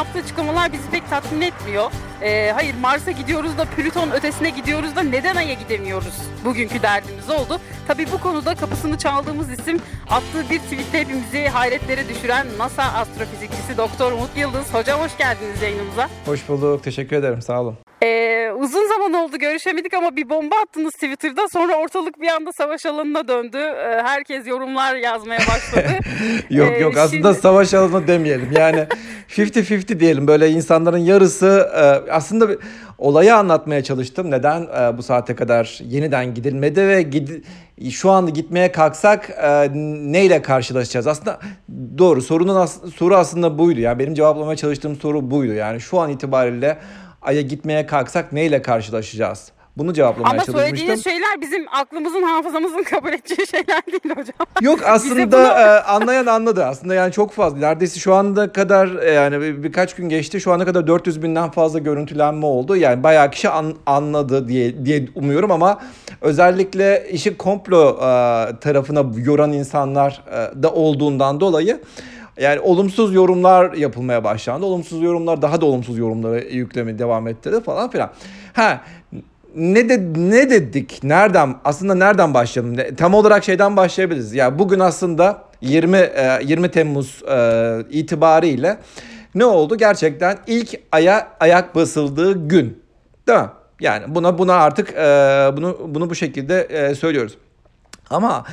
yaptığı açıklamalar bizi pek tatmin etmiyor. Ee, hayır Mars'a gidiyoruz da Plüton ötesine gidiyoruz da neden Ay'a gidemiyoruz? Bugünkü derdimiz oldu. Tabii bu konuda kapısını çaldığımız isim attığı bir tweetle hepimizi hayretlere düşüren NASA astrofizikçisi Doktor Umut Yıldız. Hocam hoş geldiniz yayınımıza. Hoş bulduk. Teşekkür ederim. Sağ olun. Ee, uzun zaman oldu görüşemedik ama bir bomba attınız Twitter'da. Sonra ortalık bir anda savaş alanına döndü. Ee, herkes yorumlar yazmaya başladı. yok Ee, yok aslında şimdi- savaş alanı demeyelim. Yani 50-50 diyelim. Böyle insanların yarısı e, aslında bir- olayı anlatmaya çalıştım. Neden e, bu saate kadar yeniden gidilmedi ve gidi- şu anda gitmeye kalksak e, neyle karşılaşacağız? Aslında doğru sorunun as- soru aslında buydu. Yani benim cevaplamaya çalıştığım soru buydu. Yani şu an itibariyle Ay'a gitmeye kalksak neyle karşılaşacağız? Bunu cevaplamaya Ama çalışmıştım. söylediğiniz şeyler bizim aklımızın hafızamızın kabul edeceği şeyler değil hocam. Yok aslında bunu- e, anlayan anladı. Aslında yani çok fazla. Neredeyse şu anda kadar e, yani bir- birkaç gün geçti. Şu ana kadar 400 binden fazla görüntülenme oldu. Yani bayağı kişi an- anladı diye diye umuyorum ama özellikle işi komplo e, tarafına yoran insanlar e, da olduğundan dolayı yani olumsuz yorumlar yapılmaya başlandı. Olumsuz yorumlar daha da olumsuz yorumlara yükleme devam etti falan filan. Ha ne de ne dedik? Nereden aslında nereden başlayalım? Tam olarak şeyden başlayabiliriz. Ya bugün aslında 20 e, 20 Temmuz e, itibariyle ne oldu? Gerçekten ilk aya ayak basıldığı gün. Değil mi? Yani buna buna artık e, bunu bunu bu şekilde e, söylüyoruz. Ama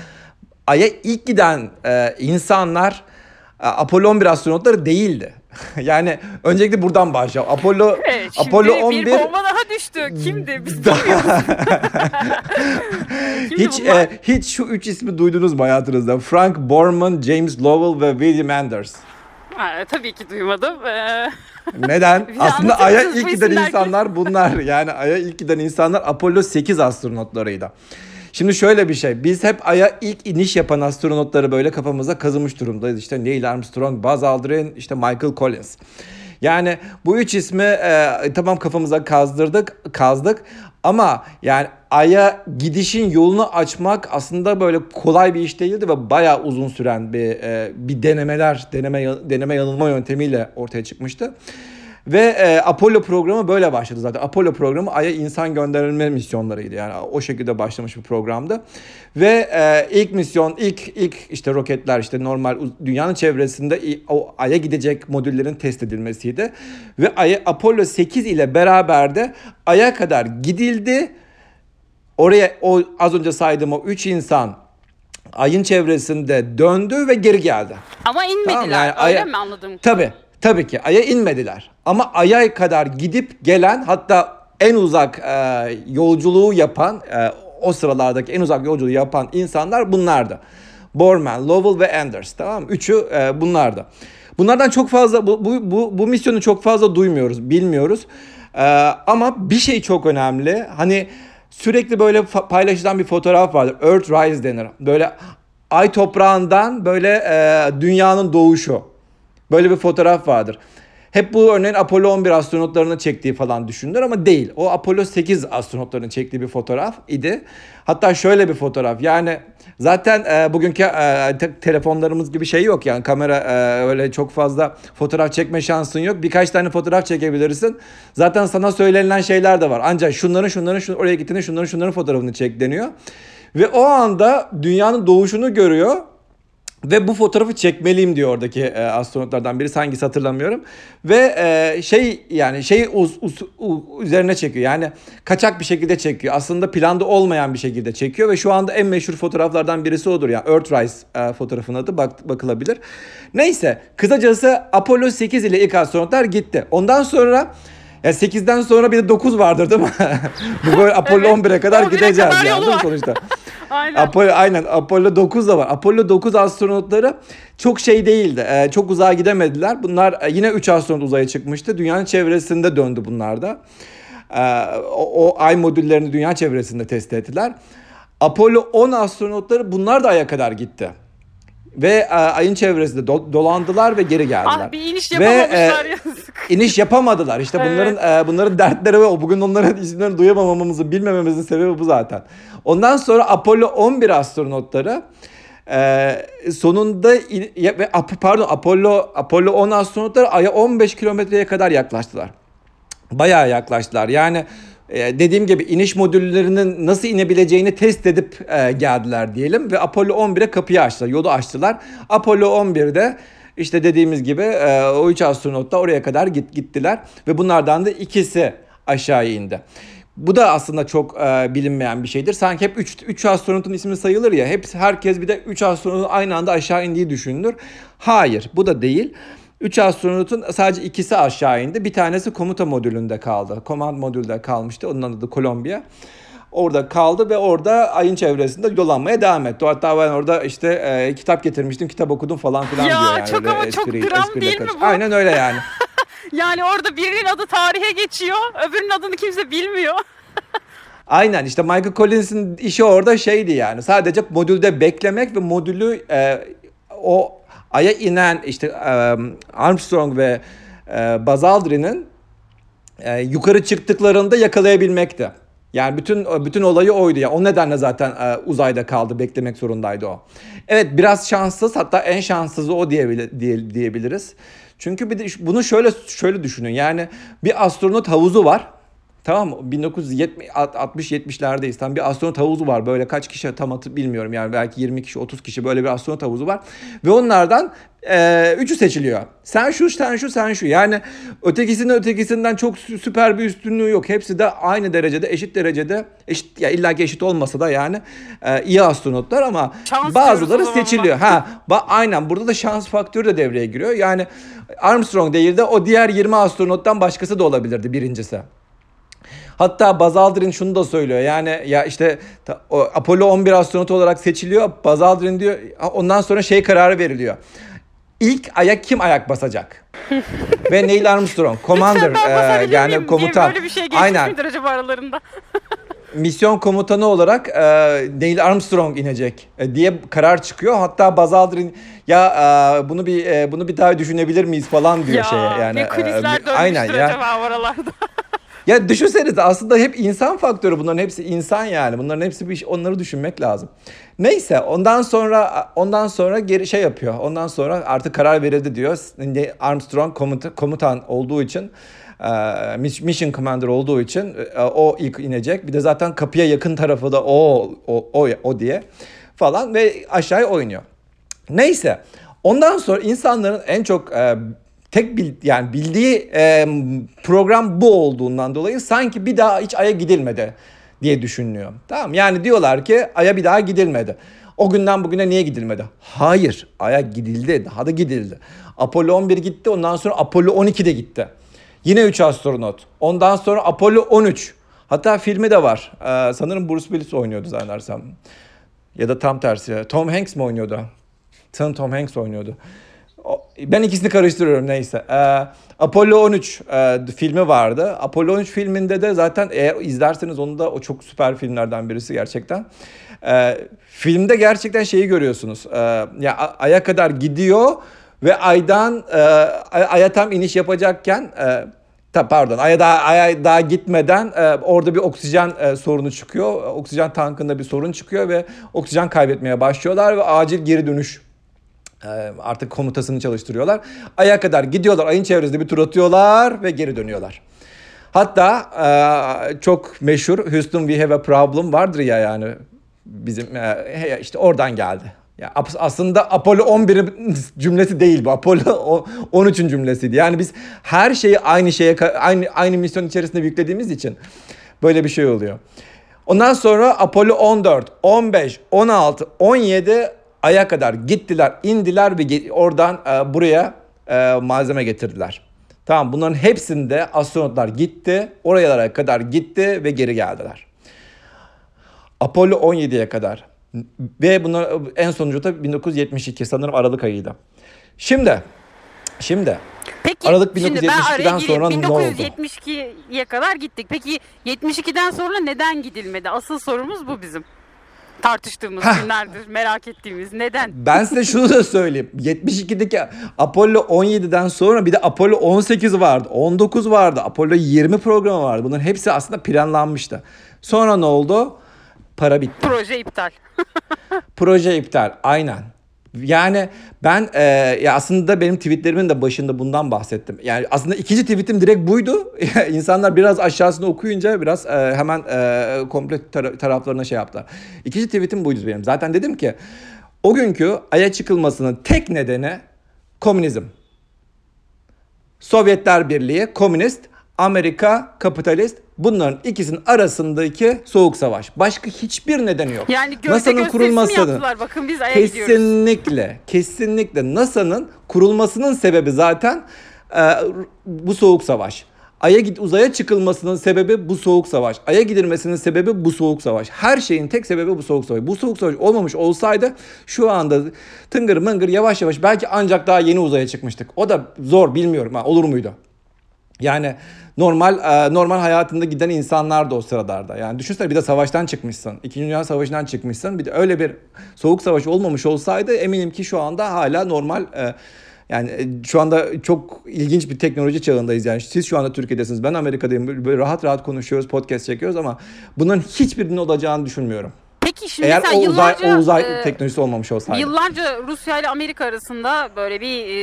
Ay'a ilk giden e, insanlar e, Apollo 11 astronotları değildi. yani öncelikle buradan başlayalım. Apollo Evet, Apollo 11 bir bomba daha düştü. Kimdi? Biz. Kimdi hiç bunlar? e, hiç şu üç ismi duydunuz mu hayatınızda? Frank Borman, James Lovell ve William Anders. Ha, tabii ki duymadım. Ee, Neden? Aslında Ay'a ilk giden insanlar bunlar. Yani Ay'a ilk giden insanlar Apollo 8 astronotlarıydı. Şimdi şöyle bir şey. Biz hep Ay'a ilk iniş yapan astronotları böyle kafamıza kazımış durumdayız. İşte Neil Armstrong, Buzz Aldrin, işte Michael Collins. Yani bu üç ismi e, tamam kafamıza kazdırdık, kazdık ama yani Ay'a gidişin yolunu açmak aslında böyle kolay bir iş değildi ve bayağı uzun süren bir e, bir denemeler, deneme deneme yanılma yöntemiyle ortaya çıkmıştı. Ve e, Apollo programı böyle başladı zaten. Apollo programı Ay'a insan gönderilme misyonlarıydı. Yani o şekilde başlamış bir programdı. Ve e, ilk misyon, ilk ilk işte roketler işte normal dünyanın çevresinde o Ay'a gidecek modüllerin test edilmesiydi. Ve Ay'a Apollo 8 ile beraber de Ay'a kadar gidildi. Oraya o az önce saydığım o 3 insan Ay'ın çevresinde döndü ve geri geldi. Ama inmediler. Tamam, yani Öyle Ay'a- mi anladım? Tabii. Tabii ki Ay'a inmediler. Ama Ay'a kadar gidip gelen hatta en uzak e, yolculuğu yapan e, o sıralardaki en uzak yolculuğu yapan insanlar bunlardı. Borman, Lovell ve Anders tamam mı? Üçü e, bunlardı. Bunlardan çok fazla bu, bu, bu, bu misyonu çok fazla duymuyoruz, bilmiyoruz. E, ama bir şey çok önemli. Hani sürekli böyle paylaşılan bir fotoğraf vardır. Earthrise denir. Böyle ay toprağından böyle e, dünyanın doğuşu. Böyle bir fotoğraf vardır. Hep bu örneğin Apollo 11 astronotlarını çektiği falan düşünülür ama değil. O Apollo 8 astronotlarının çektiği bir fotoğraf idi. Hatta şöyle bir fotoğraf. Yani zaten e, bugünkü e, te- telefonlarımız gibi şey yok yani kamera e, öyle çok fazla fotoğraf çekme şansın yok. Birkaç tane fotoğraf çekebilirsin. Zaten sana söylenilen şeyler de var. Ancak şunların şunların şun, oraya gittiğinde şunların şunların fotoğrafını çek deniyor. Ve o anda dünyanın doğuşunu görüyor. Ve bu fotoğrafı çekmeliyim diyor oradaki e, astronotlardan birisi hangisi hatırlamıyorum. Ve e, şey yani şey uz, uz- u- üzerine çekiyor. Yani kaçak bir şekilde çekiyor. Aslında planda olmayan bir şekilde çekiyor ve şu anda en meşhur fotoğraflardan birisi odur. Yani Earthrise e, fotoğrafının adı bak, bakılabilir. Neyse kısacası Apollo 8 ile ilk astronotlar gitti. Ondan sonra ya 8'den sonra bir de 9 vardır değil mi? Bu böyle Apollo Evet, 11'e kadar 11'e gideceğiz kadar yani değil sonuçta? Aynen. Apollo aynen Apollo 9 da var. Apollo 9 astronotları çok şey değildi. Ee, çok uzağa gidemediler. Bunlar e, yine 3 astronot uzaya çıkmıştı. Dünyanın çevresinde döndü bunlar da. Ee, o, o ay modüllerini dünya çevresinde test ettiler. Apollo 10 astronotları bunlar da aya kadar gitti. Ve e, ayın çevresinde do- dolandılar ve geri geldiler. Ah bir iniş Ve, yapamamışlar e, yazık. İniş yapamadılar. İşte bunların e, bunların dertleri ve bugün onların isimlerini duyamamamızı bilmememizin sebebi bu zaten. Ondan sonra Apollo 11 astronotları Ee, sonunda ya- pardon Apollo Apollo 10 astronotları Ay'a 15 kilometreye kadar yaklaştılar. Bayağı yaklaştılar. Yani e, dediğim gibi iniş modüllerinin nasıl inebileceğini test edip e, geldiler diyelim ve Apollo 11'e kapıyı açtılar, yolu açtılar. Apollo 11'de işte dediğimiz gibi e, o üç astronot da oraya kadar git gittiler ve bunlardan da ikisi aşağı indi. Bu da aslında çok e, bilinmeyen bir şeydir. Sanki hep 3 3 astronotun ismi sayılır ya. Hep herkes bir de 3 astronotun aynı anda aşağı indiği düşünülür. Hayır, bu da değil. 3 astronotun sadece ikisi aşağı indi. Bir tanesi komuta modülünde kaldı. Command modülde kalmıştı. Onun adı Columbia. Orada kaldı ve orada ayın çevresinde dolanmaya devam etti. Hatta ben orada işte e, kitap getirmiştim, kitap okudum falan filan Ya, diyor yani. çok Öyle ama çok espri- dram espriyle değil mi bu? Aynen öyle yani. Yani orada birinin adı tarihe geçiyor, öbürünün adını kimse bilmiyor. Aynen işte Michael Collins'in işi orada şeydi yani. Sadece modülde beklemek ve modülü e, o aya inen işte e, Armstrong ve e, Buzz Aldrin'in e, yukarı çıktıklarında yakalayabilmekti. Yani bütün bütün olayı oydu ya. O nedenle zaten e, uzayda kaldı, beklemek zorundaydı o. Evet biraz şanssız hatta en şanssızı o diyebilir, diye, diyebiliriz. Çünkü bir de bunu şöyle şöyle düşünün. Yani bir astronot havuzu var. Tamam mı? 1960-70'lerdeyiz. Tam bir astronot havuzu var. Böyle kaç kişi tam hatır bilmiyorum. Yani belki 20 kişi 30 kişi böyle bir astronot havuzu var. Ve onlardan e, üçü seçiliyor. Sen şu, sen şu, sen şu. Yani ötekisinin ötekisinden çok sü- süper bir üstünlüğü yok. Hepsi de aynı derecede, eşit derecede, eşit ya illa ki eşit olmasa da yani e, iyi astronotlar ama Şans bazıları seçiliyor. Ha, ba- aynen burada da şans faktörü de devreye giriyor. Yani Armstrong değil de o diğer 20 astronottan başkası da olabilirdi birincisi. Hatta Buzz Aldrin şunu da söylüyor. Yani ya işte Apollo 11 astronotu olarak seçiliyor. Buzz Aldrin diyor ondan sonra şey kararı veriliyor. İlk ayak kim ayak basacak? Ve Neil Armstrong, commander e, yani komutan. Böyle bir şey Aynen midir acaba aralarında? misyon komutanı olarak e, Neil Armstrong inecek e, diye karar çıkıyor. Hatta Buzz Aldrin ya e, bunu bir e, bunu bir daha düşünebilir miyiz falan diyor ya şeye yani. ne e, krizler dönmüştür aynen ya. acaba oralarda. Ya düşünsenize aslında hep insan faktörü bunların hepsi insan yani. Bunların hepsi bir iş, onları düşünmek lazım. Neyse ondan sonra ondan sonra geri şey yapıyor. Ondan sonra artık karar verildi diyor. Armstrong komuta, komutan olduğu için e, mission commander olduğu için e, o ilk inecek. Bir de zaten kapıya yakın tarafı da o o o, o diye falan ve aşağıya oynuyor. Neyse. Ondan sonra insanların en çok e, tek bil, yani bildiği e, program bu olduğundan dolayı sanki bir daha hiç Ay'a gidilmedi diye düşünülüyor. Tamam yani diyorlar ki Ay'a bir daha gidilmedi. O günden bugüne niye gidilmedi? Hayır Ay'a gidildi daha da gidildi. Apollo 11 gitti ondan sonra Apollo 12 de gitti. Yine 3 astronot. Ondan sonra Apollo 13. Hatta filmi de var. Ee, sanırım Bruce Willis oynuyordu zannedersem. Ya da tam tersi. Tom Hanks mi oynuyordu? Sanırım Tom Hanks oynuyordu. Ben ikisini karıştırıyorum neyse. Ee, Apollo 13 e, filmi vardı. Apollo 13 filminde de zaten eğer izlerseniz onu da o çok süper filmlerden birisi gerçekten. Ee, filmde gerçekten şeyi görüyorsunuz. Ee, ya a- aya kadar gidiyor ve aydan e, ay- aya tam iniş yapacakken e, Ta, pardon aya daha, aya daha gitmeden e, orada bir oksijen e, sorunu çıkıyor. Oksijen tankında bir sorun çıkıyor ve oksijen kaybetmeye başlıyorlar ve acil geri dönüş artık komutasını çalıştırıyorlar. Aya kadar gidiyorlar ayın çevresinde bir tur atıyorlar ve geri dönüyorlar. Hatta e, çok meşhur Houston we have a problem vardır ya yani bizim e, işte oradan geldi. Ya as- aslında Apollo 11'in cümlesi değil bu. Apollo o- 13'ün cümlesiydi. Yani biz her şeyi aynı şeye aynı aynı misyon içerisinde yüklediğimiz için böyle bir şey oluyor. Ondan sonra Apollo 14, 15, 16, 17 aya kadar gittiler, indiler ve oradan e, buraya e, malzeme getirdiler. Tamam bunların hepsinde astronotlar gitti, oralara kadar gitti ve geri geldiler. Apollo 17'ye kadar. Ve bunlar en sonuncu da 1972 sanırım Aralık ayıydı. Şimdi şimdi Peki Aralık şimdi ben 1972'den araya gireyim. sonra ne oldu? 1972'ye kadar gittik. Peki 72'den sonra neden gidilmedi? Asıl sorumuz bu bizim. Tartıştığımız günlerdir merak ettiğimiz neden? ben size şunu da söyleyeyim. 72'deki Apollo 17'den sonra bir de Apollo 18 vardı. 19 vardı. Apollo 20 programı vardı. Bunların hepsi aslında planlanmıştı. Sonra ne oldu? Para bitti. Proje iptal. Proje iptal. Aynen. Yani ben e, ya aslında benim tweetlerimin de başında bundan bahsettim. Yani aslında ikinci tweetim direkt buydu. İnsanlar biraz aşağısını okuyunca biraz e, hemen e, komple tar- taraflarına şey yaptılar. İkinci tweetim buydu benim. Zaten dedim ki o günkü aya çıkılmasının tek nedeni komünizm. Sovyetler Birliği komünist, Amerika kapitalist. Bunların ikisinin arasındaki soğuk savaş. Başka hiçbir nedeni yok. Yani NASA'nın kurulmasının-. Bakın biz Ay'a gidiyoruz. Kesinlikle, kesinlikle NASA'nın kurulmasının sebebi zaten e, bu soğuk savaş. Ay'a git uzaya çıkılmasının sebebi bu soğuk savaş. Ay'a gidilmesinin sebebi bu soğuk savaş. Her şeyin tek sebebi bu soğuk savaş. Bu soğuk savaş olmamış olsaydı şu anda tıngır mıngır yavaş yavaş belki ancak daha yeni uzaya çıkmıştık. O da zor bilmiyorum ha, olur muydu? Yani normal e, normal hayatında giden insanlar da o sıralarda. Yani düşünsene bir de savaştan çıkmışsın. İkinci Dünya Savaşı'ndan çıkmışsın. Bir de öyle bir soğuk savaş olmamış olsaydı eminim ki şu anda hala normal e, yani e, şu anda çok ilginç bir teknoloji çağındayız yani. Siz şu anda Türkiye'desiniz. Ben Amerika'dayım. Böyle- rahat rahat konuşuyoruz, podcast çekiyoruz ama bunların hiçbirinin olacağını düşünmüyorum. Peki şimdi Eğer o uzay, o uzay e, teknolojisi olmamış olsaydı. Yıllarca Rusya ile Amerika arasında böyle bir e,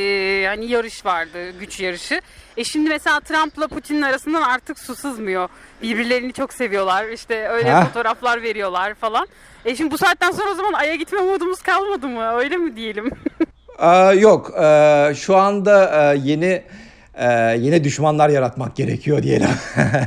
yani yarış vardı, güç yarışı. E şimdi mesela Trump'la Putin'in arasından artık su sızmıyor. Birbirlerini çok seviyorlar. İşte öyle Ha. fotoğraflar veriyorlar falan. E şimdi bu saatten sonra o zaman Ay'a gitme umudumuz kalmadı mı? Öyle mi diyelim? Aa, yok. Ee, şu anda e, yeni e, yeni düşmanlar yaratmak gerekiyor diyelim.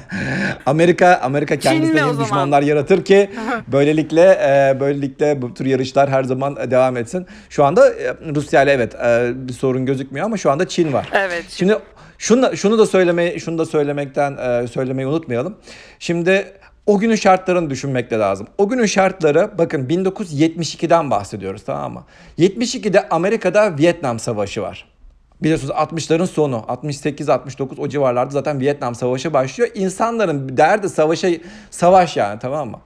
Amerika Amerika kendisine yeni düşmanlar yaratır ki böylelikle e, böylelikle bu tür yarışlar her zaman devam etsin. Şu anda e, Rusya ile evet e, bir sorun gözükmüyor ama şu anda Çin var. evet. Şimdi şunu da, şunu da söylemeyi şunu da söylemekten e, söylemeyi unutmayalım. Şimdi o günün şartlarını düşünmek de lazım. O günün şartları bakın 1972'den bahsediyoruz tamam mı? 72'de Amerika'da Vietnam Savaşı var. Biliyorsunuz 60'ların sonu 68-69 o civarlarda zaten Vietnam Savaşı başlıyor. İnsanların derdi savaşa savaş yani tamam mı?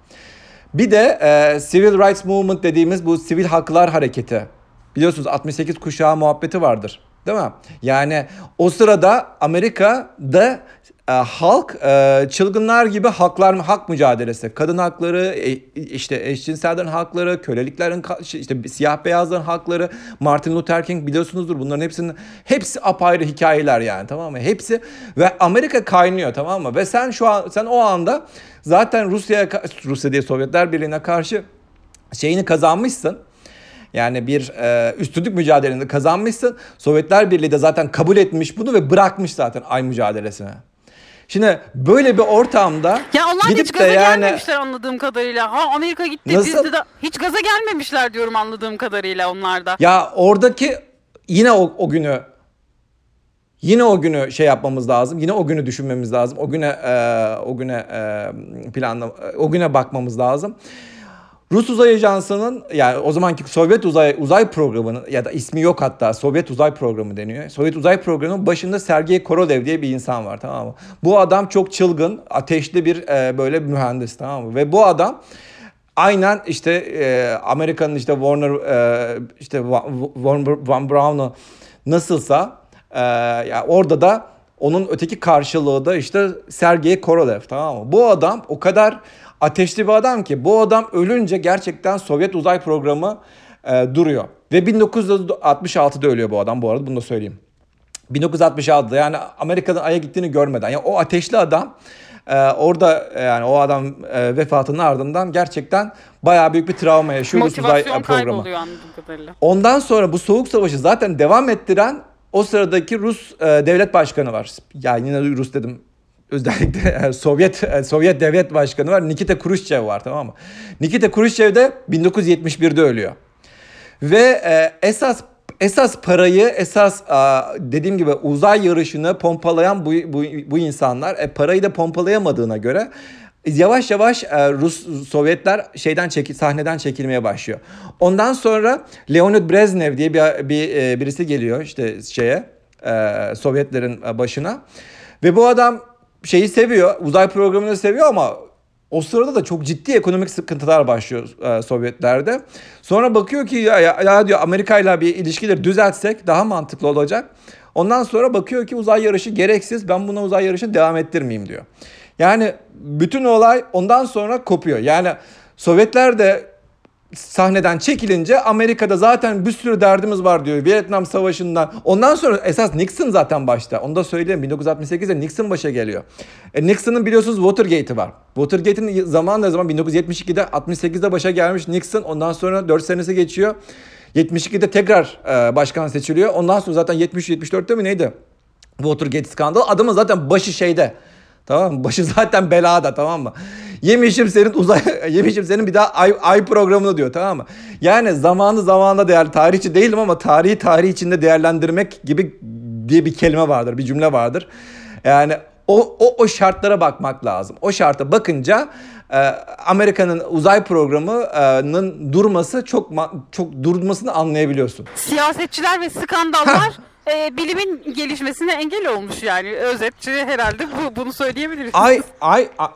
Bir de e, Civil Rights Movement dediğimiz bu sivil haklar hareketi. Biliyorsunuz 68 kuşağı muhabbeti vardır. Değil mi? Yani o sırada Amerika'da e, halk e, çılgınlar gibi haklar hak mücadelesi, kadın hakları, e, işte eşcinsellerin hakları, köleliklerin ka- işte siyah beyazların hakları, Martin Luther King biliyorsunuzdur bunların hepsinin hepsi apayrı hikayeler yani tamam mı? Hepsi ve Amerika kaynıyor tamam mı? Ve sen şu an sen o anda zaten Rusya'ya Rusya diye Sovyetler Birliği'ne karşı şeyini kazanmışsın. Yani bir e, üstünlük mücadeleni kazanmışsın. Sovyetler Birliği de zaten kabul etmiş bunu ve bırakmış zaten ay mücadelesine. Şimdi böyle bir ortamda Ya onlar gidip hiç de gaza yani gelmemişler anladığım kadarıyla. Ha Amerika gitti Nasıl? biz de hiç gaza gelmemişler diyorum anladığım kadarıyla onlar da. ya oradaki yine o, o günü yine o günü şey yapmamız lazım. Yine o günü düşünmemiz lazım. O güne e, o güne e, planla o güne bakmamız lazım. Rus Uzay Ajansı'nın yani o zamanki Sovyet Uzay Uzay Programı'nın ya da ismi yok hatta Sovyet Uzay Programı deniyor. Sovyet Uzay Programı'nın başında Sergey Korolev diye bir insan var tamam mı? Bu adam çok çılgın, ateşli bir e, böyle mühendis tamam mı? Ve bu adam aynen işte e, Amerika'nın işte Warner e, işte Wa- Warner Van Braun'u nasılsa e, ya orada da onun öteki karşılığı da işte Sergey Korolev tamam mı? Bu adam o kadar ateşli bir adam ki bu adam ölünce gerçekten Sovyet uzay programı e, duruyor. Ve 1966'da ölüyor bu adam bu arada bunu da söyleyeyim. 1966'da yani Amerika'dan Ay'a gittiğini görmeden yani o ateşli adam e, orada e, yani o adam e, vefatının ardından gerçekten bayağı büyük bir travma yaşıyor uzay Motivasyon e, programı. Ondan sonra bu soğuk savaşı zaten devam ettiren o sıradaki Rus e, devlet başkanı var. Ya yine Rus dedim. Özellikle e, Sovyet e, Sovyet devlet başkanı var. Nikita Khrushchev var tamam mı? Nikita Khrushchev de 1971'de ölüyor. Ve e, esas esas parayı esas dediğim gibi uzay yarışını pompalayan bu bu, bu insanlar e, parayı da pompalayamadığına göre yavaş yavaş Rus Sovyetler şeyden çeki, sahneden çekilmeye başlıyor. Ondan sonra Leonid Brezhnev diye bir, bir birisi geliyor işte şeye Sovyetlerin başına ve bu adam şeyi seviyor uzay programını seviyor ama o sırada da çok ciddi ekonomik sıkıntılar başlıyor e, Sovyetlerde. Sonra bakıyor ki ya, ya, diyor Amerika ile bir ilişkileri düzeltsek daha mantıklı olacak. Ondan sonra bakıyor ki uzay yarışı gereksiz. Ben buna uzay yarışı devam ettirmeyeyim diyor. Yani bütün olay ondan sonra kopuyor. Yani Sovyetler de sahneden çekilince Amerika'da zaten bir sürü derdimiz var diyor. Vietnam Savaşı'ndan. Ondan sonra esas Nixon zaten başta. Onu da söyleyeyim. 1968'de Nixon başa geliyor. E, Nixon'ın biliyorsunuz Watergate'i var. Watergate'in zamanı ne zaman? 1972'de 68'de başa gelmiş Nixon. Ondan sonra 4 senesi geçiyor. 72'de tekrar e, başkan seçiliyor. Ondan sonra zaten 73-74'te mi neydi? Watergate skandalı. Adamın zaten başı şeyde. Tamam mı? Başı zaten belada tamam mı? Yemişim senin uzay yemişim senin bir daha ay, ay programını diyor tamam mı? Yani zamanı zamanında değer tarihçi değilim ama tarihi tarih içinde değerlendirmek gibi diye bir kelime vardır, bir cümle vardır. Yani o, o, o şartlara bakmak lazım. O şarta bakınca e, Amerika'nın uzay programının durması çok çok durmasını anlayabiliyorsun. Siyasetçiler ve skandallar e, bilimin gelişmesine engel olmuş yani özetçi herhalde bu, bunu söyleyebiliriz. Ay ay ay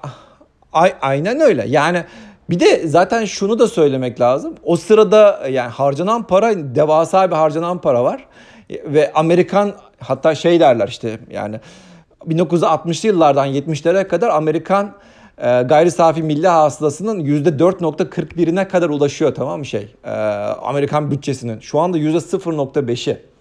aynen öyle. Yani bir de zaten şunu da söylemek lazım. O sırada yani harcanan para devasa bir harcanan para var. Ve Amerikan hatta şey derler işte yani 1960'lı yıllardan 70'lere kadar Amerikan e, gayri safi milli hasılasının %4.41'ine kadar ulaşıyor tamam mı şey? E, Amerikan bütçesinin. Şu anda %0.5'i.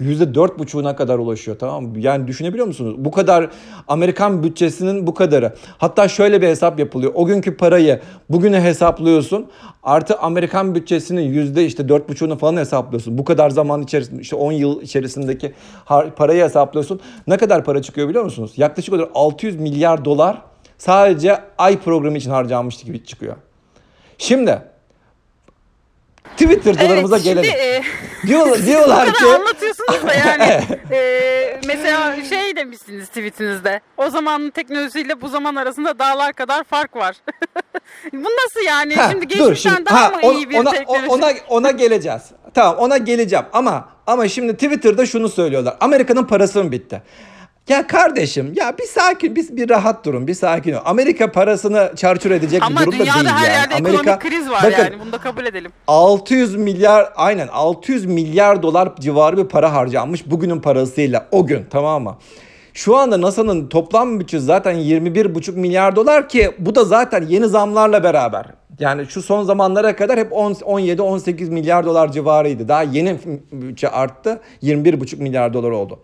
%4,5'una kadar ulaşıyor tamam mı? Yani düşünebiliyor musunuz? Bu kadar Amerikan bütçesinin bu kadarı. Hatta şöyle bir hesap yapılıyor. O günkü parayı bugüne hesaplıyorsun. Artı Amerikan bütçesinin yüzde işte 4,5'unu falan hesaplıyorsun. Bu kadar zaman içerisinde işte 10 yıl içerisindeki parayı hesaplıyorsun. Ne kadar para çıkıyor biliyor musunuz? Yaklaşık olarak 600 milyar dolar sadece ay programı için harcanmıştı gibi çıkıyor. Şimdi Twitter'cılarımıza evet, gelelim. E, diyorlar, diyorlar ki anlatıyorsunuz da yani e, mesela şey demişsiniz tweetinizde. O zaman teknolojisiyle bu zaman arasında dağlar kadar fark var. bu nasıl yani? Ha, şimdi geçmişten şimdi, daha ha, mı iyi bir ona, teknoloji? Ona ona geleceğiz. Tamam ona geleceğim ama ama şimdi Twitter'da şunu söylüyorlar. Amerika'nın parası mı bitti? Ya kardeşim ya bir sakin bir, bir rahat durun bir sakin ol. Amerika parasını çarçur edecek Ama bir durumda değil yani. Ama dünyada her yerde Amerika, ekonomik kriz var bakın, yani bunu da kabul edelim. 600 milyar aynen 600 milyar dolar civarı bir para harcanmış bugünün parasıyla o gün tamam mı? Şu anda NASA'nın toplam bütçesi zaten 21,5 milyar dolar ki bu da zaten yeni zamlarla beraber. Yani şu son zamanlara kadar hep 17-18 milyar dolar civarıydı. Daha yeni bütçe arttı 21,5 milyar dolar oldu.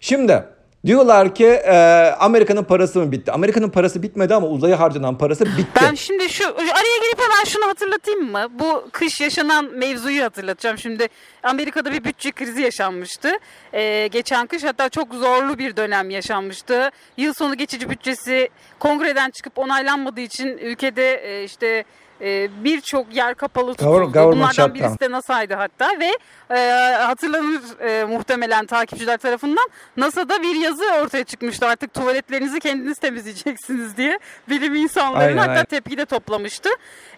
Şimdi Diyorlar ki e, Amerika'nın parası mı bitti? Amerika'nın parası bitmedi ama uzaya harcanan parası bitti. Ben şimdi şu araya girip hemen şunu hatırlatayım mı? Bu kış yaşanan mevzuyu hatırlatacağım. Şimdi Amerika'da bir bütçe krizi yaşanmıştı. E, geçen kış hatta çok zorlu bir dönem yaşanmıştı. Yıl sonu geçici bütçesi kongreden çıkıp onaylanmadığı için ülkede e, işte e, birçok yer kapalı tutuldu. Bunlardan birisi de NASA'ydı hatta ve e, hatırlanır e, muhtemelen takipçiler tarafından NASA'da bir yazı ortaya çıkmıştı artık tuvaletlerinizi kendiniz temizleyeceksiniz diye bilim insanlarının aynen, hatta aynen. tepki de toplamıştı.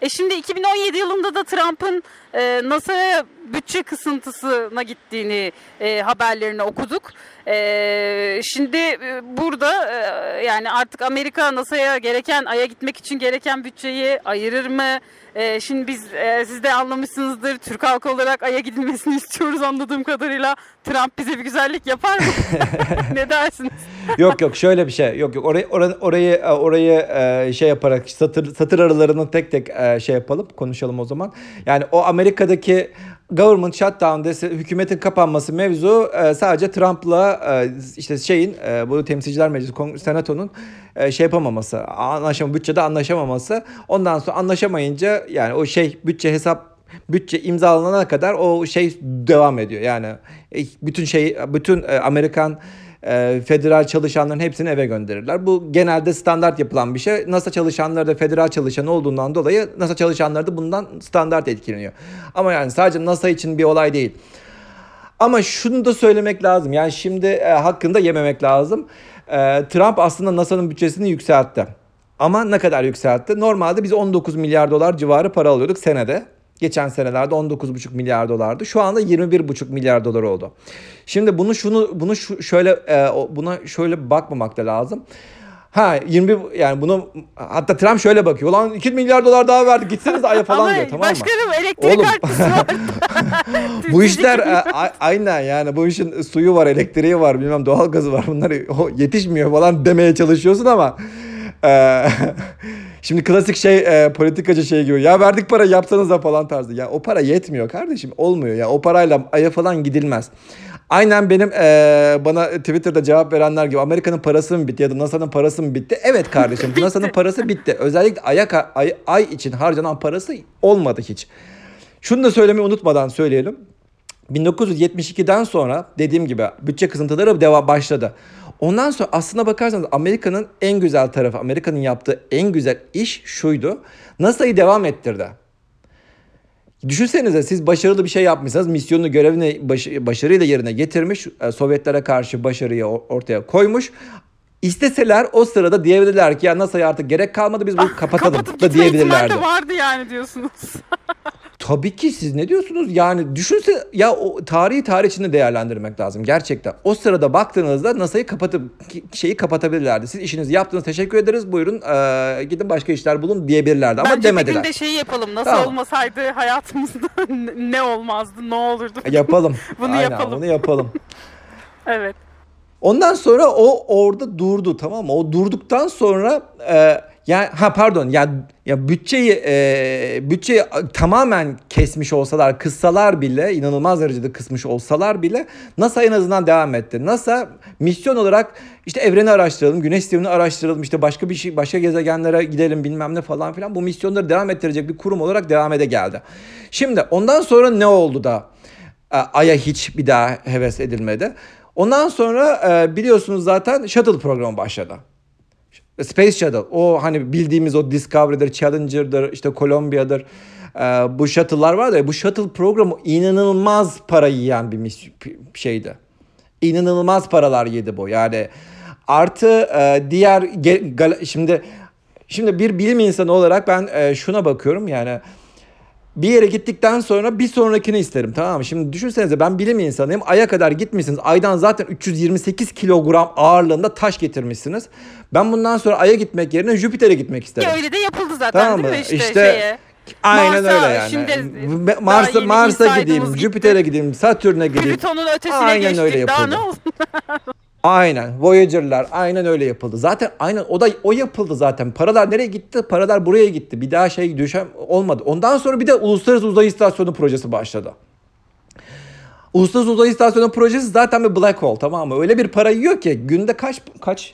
E şimdi 2017 yılında da Trump'ın e, NASA'ya bütçe kısıntısına gittiğini e, haberlerini okuduk. E, şimdi e, burada e, yani artık Amerika NASA'ya gereken Ay'a gitmek için gereken bütçeyi ayırır mı? E, şimdi biz e, siz de anlamışsınızdır Türk halkı olarak Ay'a gidilmesini istiyoruz anladığım kadarıyla. Trump bize bir güzellik yapar mı? ne dersiniz? yok yok şöyle bir şey yok yok orayı orayı orayı, orayı e, şey yaparak satır satır aralarını tek tek e, şey yapalım konuşalım o zaman. Yani o Amerika'daki government shutdown dese, hükümetin kapanması mevzu e, sadece Trump'la e, işte şeyin e, bu temsilciler meclisi senatonun e, şey yapamaması anlaşama bütçede anlaşamaması ondan sonra anlaşamayınca yani o şey bütçe hesap bütçe imzalanana kadar o şey devam ediyor. Yani bütün şey bütün Amerikan e, federal çalışanların hepsini eve gönderirler. Bu genelde standart yapılan bir şey. NASA çalışanları da federal çalışan olduğundan dolayı NASA çalışanları da bundan standart etkileniyor. Ama yani sadece NASA için bir olay değil. Ama şunu da söylemek lazım. Yani şimdi e, hakkında yememek lazım. E, Trump aslında NASA'nın bütçesini yükseltti. Ama ne kadar yükseltti? Normalde biz 19 milyar dolar civarı para alıyorduk senede. Geçen senelerde 19,5 milyar dolardı. Şu anda 21,5 milyar dolar oldu. Şimdi bunu şunu bunu şu, şöyle e, buna şöyle bakmamak da lazım. Ha 21 yani bunu hatta Trump şöyle bakıyor. Lan 2 milyar dolar daha verdik gitseniz aya falan Ama diyor tamam mı? Başkanım elektrik artısı var. bu işler a, aynen yani bu işin suyu var, elektriği var, bilmem doğalgazı var. Bunlar yetişmiyor falan demeye çalışıyorsun ama şimdi klasik şey e, politikacı şey gibi. Ya verdik para yapsanız da falan tarzı. Ya o para yetmiyor kardeşim. Olmuyor ya. O parayla aya falan gidilmez. Aynen benim e, bana Twitter'da cevap verenler gibi Amerika'nın parası mı bitti ya da NASA'nın parası mı bitti? Evet kardeşim NASA'nın parası bitti. Özellikle aya, ay, ay için harcanan parası olmadı hiç. Şunu da söylemeyi unutmadan söyleyelim. 1972'den sonra dediğim gibi bütçe kısıntıları devam başladı. Ondan sonra aslına bakarsanız Amerika'nın en güzel tarafı, Amerika'nın yaptığı en güzel iş şuydu. NASA'yı devam ettirdi. Düşünsenize siz başarılı bir şey yapmışsınız. Misyonunu, görevini baş, başarıyla yerine getirmiş. e, Sovyetlere karşı başarıyı ortaya koymuş. İsteseler o sırada diyebilirler ki ya NASA'ya artık gerek kalmadı biz bunu kapatalım Kapatıp da diyebilirlerdi. de vardı yani diyorsunuz. Tabii ki siz ne diyorsunuz? Yani düşünse ya o tarihi tarih içinde değerlendirmek lazım gerçekten. O sırada baktığınızda NASA'yı kapatıp şeyi kapatabilirlerdi. Siz işinizi yaptınız teşekkür ederiz buyurun eee, gidin başka işler bulun diyebilirlerdi ama Bence demediler. gün de şeyi yapalım. Nasıl Tamam. olmasaydı hayatımızda ne olmazdı, ne olurdu. Yapalım. Bunu Aynen, yapalım. Bunu yapalım. Evet. Ondan sonra o orada durdu tamam mı? O durduktan sonra e, yani ha pardon ya ya bütçeyi e, bütçeyi tamamen kesmiş olsalar, kıssalar bile inanılmaz derecede kısmış olsalar bile NASA en azından devam etti. NASA misyon olarak işte evreni araştıralım, güneş sistemini araştıralım, işte başka bir şey başka gezegenlere gidelim bilmem ne falan filan bu misyonları devam ettirecek bir kurum olarak devam ede geldi. Şimdi ondan sonra ne oldu da e, Ay'a hiç bir daha heves edilmedi. Ondan sonra e, biliyorsunuz zaten Shuttle programı başladı. Space Shuttle. O hani bildiğimiz o Discovery'dir, Challenger'dır, işte Columbia'dır. E, bu shuttle'lar var da bu shuttle programı inanılmaz para yiyen bir şeydi. İnanılmaz paralar yedi bu. Yani artı e, diğer şimdi şimdi bir bilim insanı olarak ben e, şuna bakıyorum yani bir yere gittikten sonra bir sonrakini isterim tamam mı? Şimdi düşünsenize ben bilim insanıyım. Ay'a kadar gitmişsiniz. Aydan zaten 328 kilogram ağırlığında taş getirmişsiniz. Ben bundan sonra Ay'a gitmek yerine Jüpiter'e gitmek isterim. Ya öyle de yapıldı zaten Tamam değil mı? mi işte, İşte şeye. Aynen Mars'a öyle yani. şimdi Mars'a Mars'a gideyim. Jüpiter'e gideyim, Satürn'e gideyim. Plüton'un ötesine Aynen geçtik. öyle Daha ne olsun? Aynen. Voyager'lar aynen öyle yapıldı. Zaten aynen o da o yapıldı zaten. Paralar nereye gitti? Paralar buraya gitti. Bir daha şey düşen olmadı. Ondan sonra bir de Uluslararası Uzay İstasyonu projesi başladı. Uluslararası Uzay İstasyonu projesi zaten bir black hole tamam mı? Öyle bir para yiyor ki günde kaç kaç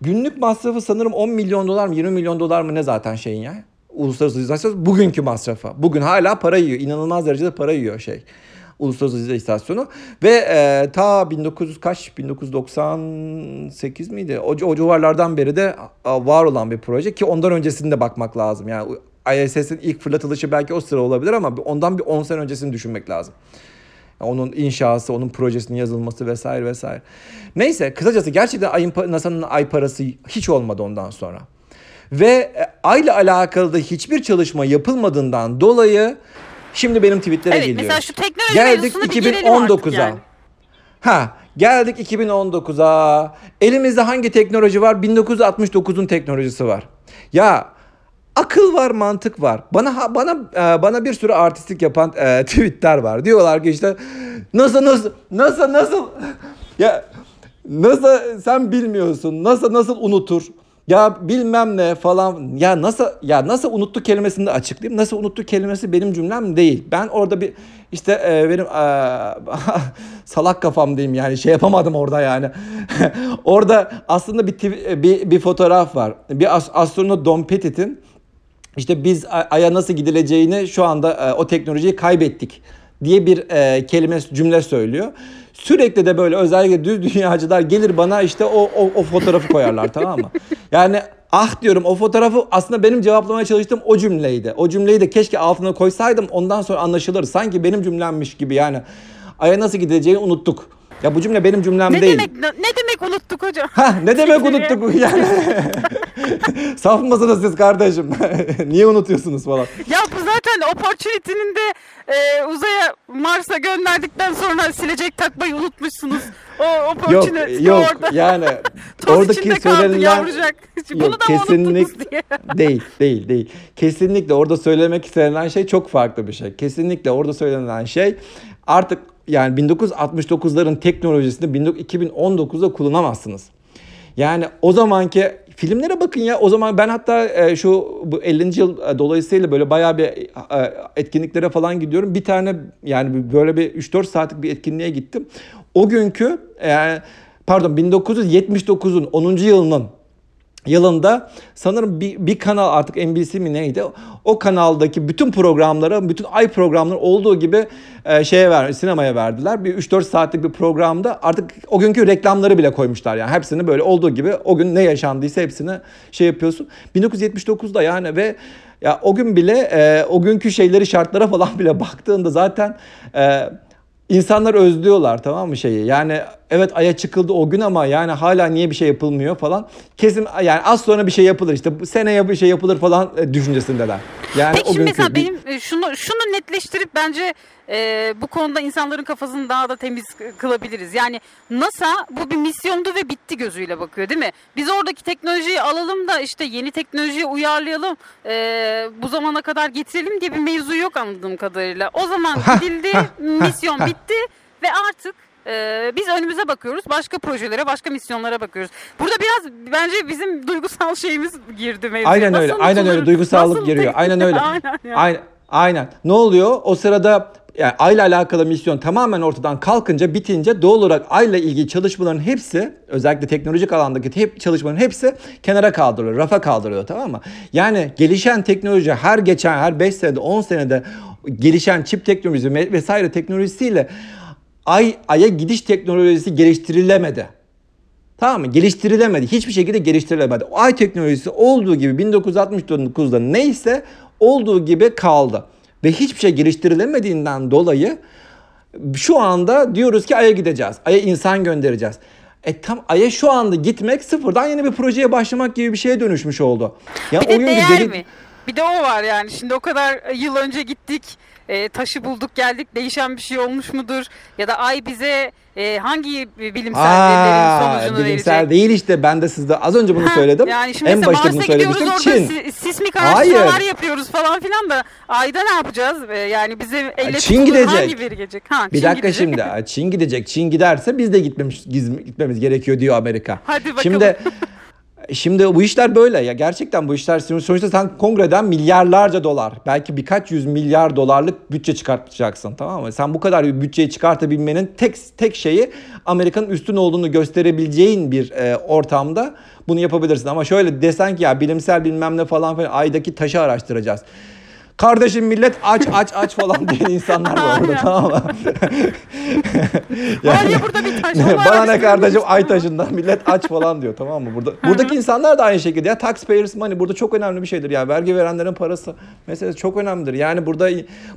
günlük masrafı sanırım 10 milyon dolar mı 20 milyon dolar mı ne zaten şeyin ya? Uluslararası Uzay İstasyonu bugünkü masrafa. Bugün hala para yiyor. İnanılmaz derecede para yiyor şey. Uluslararası Uzay İstasyonu ve e, ta 1900 kaç 1998 miydi? O, o civarlardan beri de var olan bir proje ki ondan öncesini de bakmak lazım. Yani ISS'in ilk fırlatılışı belki o sıra olabilir ama ondan bir 10 sene öncesini düşünmek lazım. Onun inşası, onun projesinin yazılması vesaire vesaire. Neyse kısacası gerçekten ayın, NASA'nın ay parası hiç olmadı ondan sonra. Ve e, ayla alakalı da hiçbir çalışma yapılmadığından dolayı şimdi benim tweetlere Evet geliyor. mesela şu teknoloji Geldik mevzusuna bir gelelim artık 2019'a. yani. Ha, geldik 2019'a. Elimizde hangi teknoloji var? 1969'un teknolojisi var. Ya akıl var, mantık var. Bana bana e, bana bir sürü artistlik yapan e, tweetler var. Diyorlar ki işte nasıl nasıl nasıl nasıl ya nasıl sen bilmiyorsun. Nasıl nasıl unutur? Ya bilmem ne falan. Ya nasıl ya nasıl unuttu kelimesini de açıklayayım. Nasıl unuttu kelimesi benim cümlem değil. Ben orada bir işte e, benim e, salak kafam diyeyim yani şey yapamadım orada yani. orada aslında bir, bir bir fotoğraf var. Bir as- astronot Don Pettit'in işte biz Ay- Ay'a nasıl gidileceğini şu anda e, o teknolojiyi kaybettik diye bir e, kelime cümle söylüyor. Sürekli de böyle özellikle düz dünyacılar gelir bana işte o, o, o fotoğrafı koyarlar tamam mı? Yani ah diyorum o fotoğrafı aslında benim cevaplamaya çalıştığım o cümleydi. O cümleyi de keşke altına koysaydım ondan sonra anlaşılır. Sanki benim cümlemmiş gibi yani. Ay'a nasıl gideceğini unuttuk. Ya bu cümle benim cümlem Ne değil. demek ne, ne demek unuttuk hocam? Ha ne demek unuttuk yani? Saf mısınız siz kardeşim? Niye unutuyorsunuz falan? Ya bu zaten Opportunity'nin de e, uzaya Mars'a gönderdikten sonra silecek takmayı unutmuşsunuz. O Yok Opportunity yok orada yani toz oradaki içinde kaldı söylenilen yavrucak. Bunu Yok, da kesinlik- diye. değil değil değil. Kesinlikle orada söylemek istenilen şey çok farklı bir şey. Kesinlikle orada söylenilen şey artık yani 1969'ların teknolojisini 19- 2019'da kullanamazsınız. Yani o zamanki filmlere bakın ya. O zaman ben hatta e, şu bu 50. yıl e, dolayısıyla böyle bayağı bir e, etkinliklere falan gidiyorum. Bir tane yani böyle bir 3-4 saatlik bir etkinliğe gittim. O günkü e, pardon 1979'un 10. yılının yılında sanırım bir, bir kanal artık NBC mi neydi o kanaldaki bütün programlara bütün ay programları olduğu gibi e, şeye ver sinemaya verdiler. Bir 3-4 saatlik bir programda artık o günkü reklamları bile koymuşlar yani hepsini böyle olduğu gibi o gün ne yaşandıysa hepsini şey yapıyorsun. 1979'da yani ve ya o gün bile e, o günkü şeyleri şartlara falan bile baktığında zaten e, İnsanlar özlüyorlar tamam mı şeyi? Yani evet aya çıkıldı o gün ama yani hala niye bir şey yapılmıyor falan. Kesin yani az sonra bir şey yapılır işte bu seneye bir şey yapılır falan e, düşüncesindeler. Yani Peki o şimdi günkü mesela benim e, şunu şunu netleştirip bence e, bu konuda insanların kafasını daha da temiz kılabiliriz. Yani NASA bu bir misyondu ve bitti gözüyle bakıyor değil mi? Biz oradaki teknolojiyi alalım da işte yeni teknolojiye uyarlayalım e, bu zamana kadar getirelim diye bir mevzu yok anladığım kadarıyla. O zaman gidildi, misyon bitti ve artık e, biz önümüze bakıyoruz. Başka projelere, başka misyonlara bakıyoruz. Burada biraz bence bizim duygusal şeyimiz girdi mevzuya. Aynen öyle. Nasıl Aynen öyle. Duygusallık giriyor. Aynen öyle. Aynen yani. Aynen. Aynen. Ne oluyor? O sırada yani ayla alakalı misyon tamamen ortadan kalkınca bitince doğal olarak ayla ilgili çalışmaların hepsi özellikle teknolojik alandaki hep çalışmaların hepsi kenara kaldırılıyor, rafa kaldırılıyor tamam mı? Yani gelişen teknoloji her geçen her 5 senede 10 senede gelişen çip teknolojisi ve- vesaire teknolojisiyle ay aya gidiş teknolojisi geliştirilemedi. Tamam mı? Geliştirilemedi. Hiçbir şekilde geliştirilemedi. O ay teknolojisi olduğu gibi 1969'da neyse olduğu gibi kaldı. Ve hiçbir şey geliştirilemediğinden dolayı şu anda diyoruz ki Ay'a gideceğiz. Ay'a insan göndereceğiz. E tam Ay'a şu anda gitmek sıfırdan yeni bir projeye başlamak gibi bir şeye dönüşmüş oldu. Ya Bir de günkü değer deli- mi? Bir de o var yani. Şimdi o kadar yıl önce gittik. E, taşı bulduk geldik. Değişen bir şey olmuş mudur? Ya da ay bize e, hangi bilimsel verilerin sonucunu bilimsel verecek? değil işte ben de sizde az önce bunu söyledim. Yani şimdi en başta bunu söylemiştim. orada Çin. si- sismik Hayır. araştırmalar yapıyoruz falan filan da ayda ne yapacağız? E, yani bize elle Çin gidecek. hangi veri gelecek? Ha, Bir Çin dakika gidecek. şimdi. Çin gidecek. Çin giderse biz de gitmemiz, giz- gitmemiz gerekiyor diyor Amerika. Hadi bakalım. Şimdi Şimdi bu işler böyle ya gerçekten bu işler sonuçta sen kongreden milyarlarca dolar belki birkaç yüz milyar dolarlık bütçe çıkartacaksın tamam mı? Sen bu kadar bir bütçeyi çıkartabilmenin tek tek şeyi Amerika'nın üstün olduğunu gösterebileceğin bir e, ortamda bunu yapabilirsin. Ama şöyle desen ki ya bilimsel bilmem ne falan filan aydaki taşı araştıracağız. Kardeşim millet aç aç aç falan diyen insanlar var Aynen. tamam mı? Var ya burada bir taş. Bana ne kardeşim ay taşından millet aç falan diyor tamam mı? Burada buradaki insanlar da aynı şekilde ya taxpayers money burada çok önemli bir şeydir ya vergi verenlerin parası meselesi çok önemlidir. Yani burada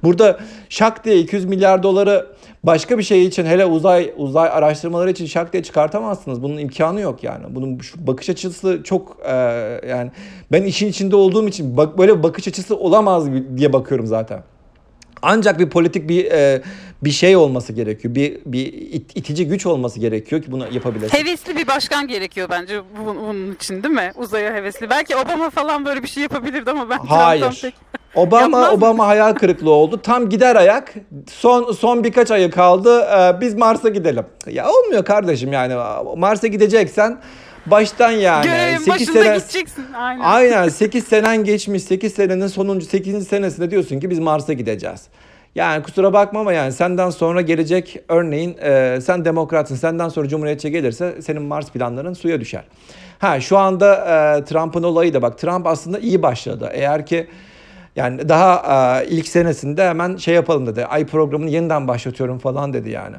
burada şak diye 200 milyar doları başka bir şey için hele uzay uzay araştırmaları için şak diye çıkartamazsınız. Bunun imkanı yok yani. Bunun şu bakış açısı çok e, yani ben işin içinde olduğum için bak böyle bakış açısı olamaz diye bakıyorum zaten. Ancak bir politik bir e, bir şey olması gerekiyor. Bir bir it- itici güç olması gerekiyor ki bunu yapabilesin. Hevesli bir başkan gerekiyor bence bu- bunun için değil mi? Uzaya hevesli. Belki Obama falan böyle bir şey yapabilirdi ama ben Hayır. pek- Obama? Obama hayal kırıklığı oldu. Tam gider ayak. Son son birkaç ayı kaldı. Ee, biz Mars'a gidelim. Ya olmuyor kardeşim yani. Mars'a gideceksen baştan yani. Görevin Sekiz başında sene- gideceksin. Aynen. Aynen 8 senen geçmiş 8 senenin sonuncu 8. senesinde diyorsun ki biz Mars'a gideceğiz. Yani kusura bakma ama yani senden sonra gelecek örneğin e, sen demokratsın senden sonra cumhuriyetçi gelirse senin Mars planların suya düşer. Ha şu anda e, Trump'ın olayı da bak Trump aslında iyi başladı. Eğer ki yani daha e, ilk senesinde hemen şey yapalım dedi. Ay programını yeniden başlatıyorum falan dedi yani.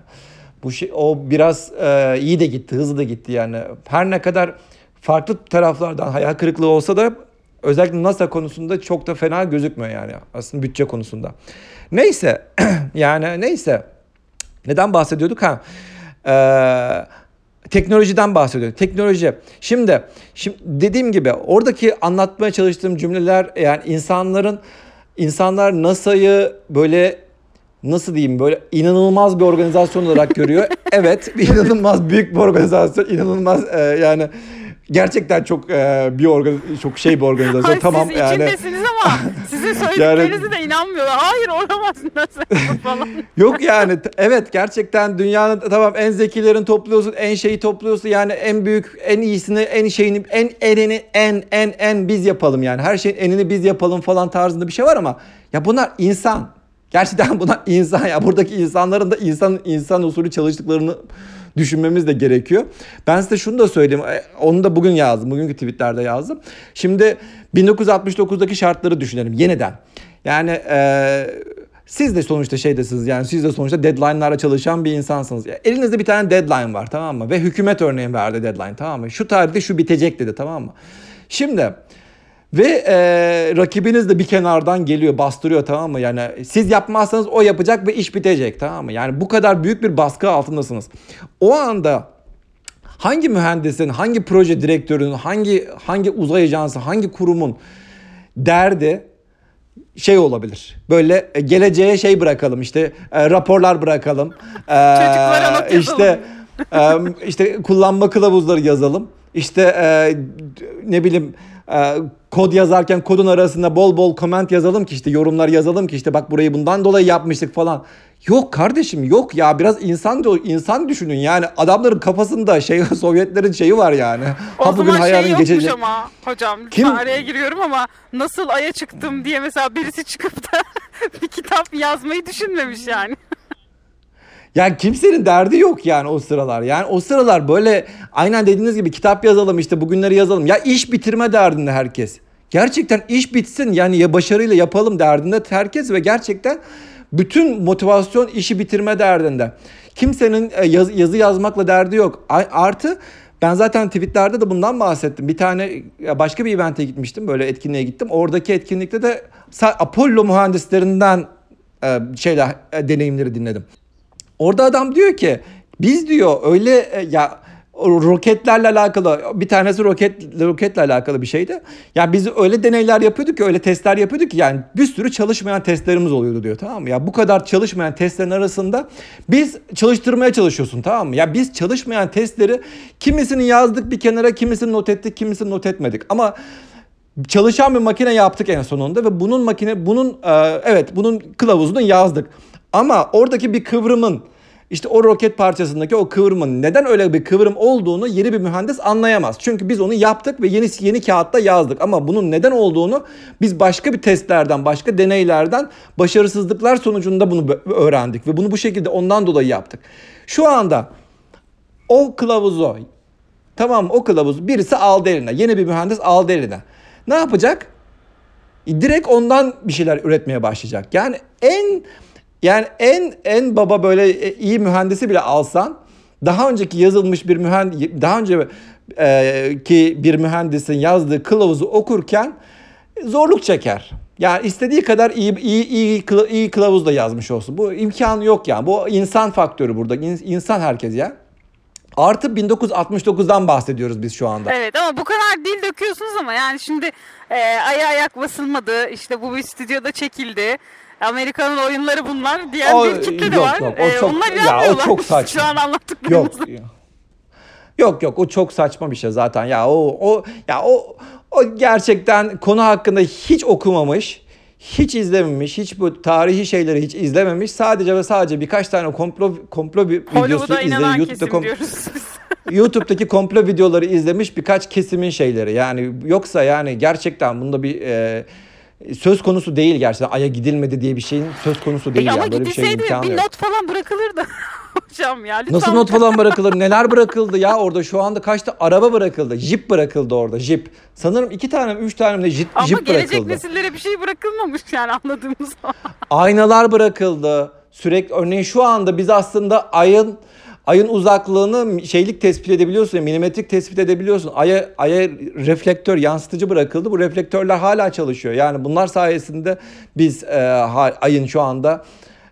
Bu şey o biraz e, iyi de gitti, hızlı da gitti yani. Her ne kadar farklı taraflardan hayal kırıklığı olsa da özellikle NASA konusunda çok da fena gözükmüyor yani aslında bütçe konusunda. Neyse yani neyse neden bahsediyorduk ha? Ee, teknolojiden bahsediyorduk. Teknoloji. Şimdi, şimdi dediğim gibi oradaki anlatmaya çalıştığım cümleler yani insanların insanlar NASA'yı böyle nasıl diyeyim böyle inanılmaz bir organizasyon olarak görüyor. evet, inanılmaz büyük bir organizasyon, inanılmaz e, yani gerçekten çok e, bir organ çok şey bir organizasyon. Hayır, tamam siz yani. içindesiniz ama sizin söylediklerinize de inanmıyorlar. Hayır olamaz nasıl falan. Yok yani evet gerçekten dünyanın tamam en zekilerin topluyorsun, en şeyi topluyorsun yani en büyük, en iyisini, en şeyini, en enini, en en en biz yapalım yani. Her şeyin enini biz yapalım falan tarzında bir şey var ama ya bunlar insan. Gerçekten bunlar insan ya. Buradaki insanların da insan insan usulü çalıştıklarını düşünmemiz de gerekiyor. Ben size şunu da söyleyeyim. e, Onu da bugün yazdım. Bugünkü tweetlerde yazdım. Şimdi 1969'daki şartları düşünelim yeniden. Yani eee siz de sonuçta şeydesiniz yani siz de sonuçta deadline'larla çalışan bir insansınız. Ya Elinizde bir tane deadline var tamam mı? Ve hükümet örneğin verdi deadline tamam mı? Şu tarihte şu bitecek dedi tamam mı? Şimdi ve e, rakibiniz de bir kenardan geliyor bastırıyor tamam mı? Yani siz yapmazsanız o yapacak ve iş bitecek tamam mı? Yani bu kadar büyük bir baskı altındasınız. O anda hangi mühendisin, hangi proje direktörünün, hangi hangi uzay ajansı, hangi kurumun derdi şey olabilir. Böyle e, geleceğe şey bırakalım işte e, raporlar bırakalım. E, Çocuklara not işte e, işte kullanma kılavuzları yazalım. İşte e, ne bileyim e, kod yazarken kodun arasında bol bol comment yazalım ki işte yorumlar yazalım ki işte bak burayı bundan dolayı yapmıştık falan. Yok kardeşim yok ya biraz insan insan düşünün yani adamların kafasında şey Sovyetlerin şeyi var yani. O zaman şey hayalin yokmuş geçecek. ama hocam Kim? araya giriyorum ama nasıl aya çıktım diye mesela birisi çıkıp da bir kitap yazmayı düşünmemiş yani. Yani kimsenin derdi yok yani o sıralar. Yani o sıralar böyle aynen dediğiniz gibi kitap yazalım işte bugünleri yazalım. Ya iş bitirme derdinde herkes. Gerçekten iş bitsin yani ya başarıyla yapalım derdinde herkes ve gerçekten bütün motivasyon işi bitirme derdinde. Kimsenin e, yaz- yazı yazmakla derdi yok. Artı ben zaten tweetlerde de bundan bahsettim. Bir tane başka bir evente gitmiştim. Böyle etkinliğe gittim. Oradaki etkinlikte de Apollo mühendislerinden e, şeyler e, deneyimleri dinledim. Orada adam diyor ki biz diyor öyle ya roketlerle alakalı bir tanesi roket roketle alakalı bir şeydi. Ya biz öyle deneyler yapıyorduk ki öyle testler yapıyorduk ki yani bir sürü çalışmayan testlerimiz oluyordu diyor tamam mı? Ya bu kadar çalışmayan testlerin arasında biz çalıştırmaya çalışıyorsun tamam mı? Ya biz çalışmayan testleri kimisini yazdık bir kenara kimisini not ettik kimisini not etmedik ama çalışan bir makine yaptık en sonunda ve bunun makine bunun e, evet bunun kılavuzunu yazdık. Ama oradaki bir kıvrımın işte o roket parçasındaki o kıvrımın neden öyle bir kıvrım olduğunu yeni bir mühendis anlayamaz. Çünkü biz onu yaptık ve yeni yeni kağıtta yazdık ama bunun neden olduğunu biz başka bir testlerden, başka deneylerden başarısızlıklar sonucunda bunu öğrendik ve bunu bu şekilde ondan dolayı yaptık. Şu anda o kılavuzu Tamam o kılavuz birisi aldı eline. Yeni bir mühendis aldı eline. Ne yapacak? Direkt ondan bir şeyler üretmeye başlayacak. Yani en yani en en baba böyle e, iyi mühendisi bile alsan daha önceki yazılmış bir mühendis daha önce e, ki bir mühendisin yazdığı kılavuzu okurken zorluk çeker. Yani istediği kadar iyi iyi iyi, iyi kılavuz da yazmış olsun. Bu imkanı yok yani. Bu insan faktörü burada. İn- İnsan herkes ya. Artı 1969'dan bahsediyoruz biz şu anda. Evet ama bu kadar dil döküyorsunuz ama yani şimdi e, aya ayak basılmadı işte bu bir stüdyoda çekildi. Amerika'nın oyunları bunlar diyen O- bir kitle de yok, var. yok, o E, çok- onlar ya, o çok saçma. Şu an anlattıklarınızı. Yok. Yok yok o çok saçma bir şey zaten. Ya o o ya o o gerçekten konu hakkında hiç okumamış, hiç izlememiş, hiç bu tarihi şeyleri hiç izlememiş. Sadece ve sadece birkaç tane komplo komplo videosu inanan YouTube'da kom-. YouTube'daki komplo videoları izlemiş birkaç kesimin şeyleri. Yani yoksa yani gerçekten bunda bir e, söz konusu değil gerçekten. Ay'a gidilmedi diye bir şeyin söz konusu değil. Peki ama yani. Böyle bir gidilseydi imkanı bir not falan bırakılırdı. Hocam ya lütfen. Nasıl not falan bırakılır? Neler bırakıldı ya orada? Şu anda kaçta araba bırakıldı? Jip bırakıldı orada. Jip. Sanırım iki tane üç tane de jip, Ama jip gelecek bırakıldı. nesillere bir şey bırakılmamış yani anladığımız. Aynalar bırakıldı. Sürekli örneğin şu anda biz aslında ayın ayın uzaklığını şeylik tespit edebiliyorsun, milimetrik tespit edebiliyorsun. Aya aya reflektör, yansıtıcı bırakıldı. Bu reflektörler hala çalışıyor. Yani bunlar sayesinde biz e, ayın şu anda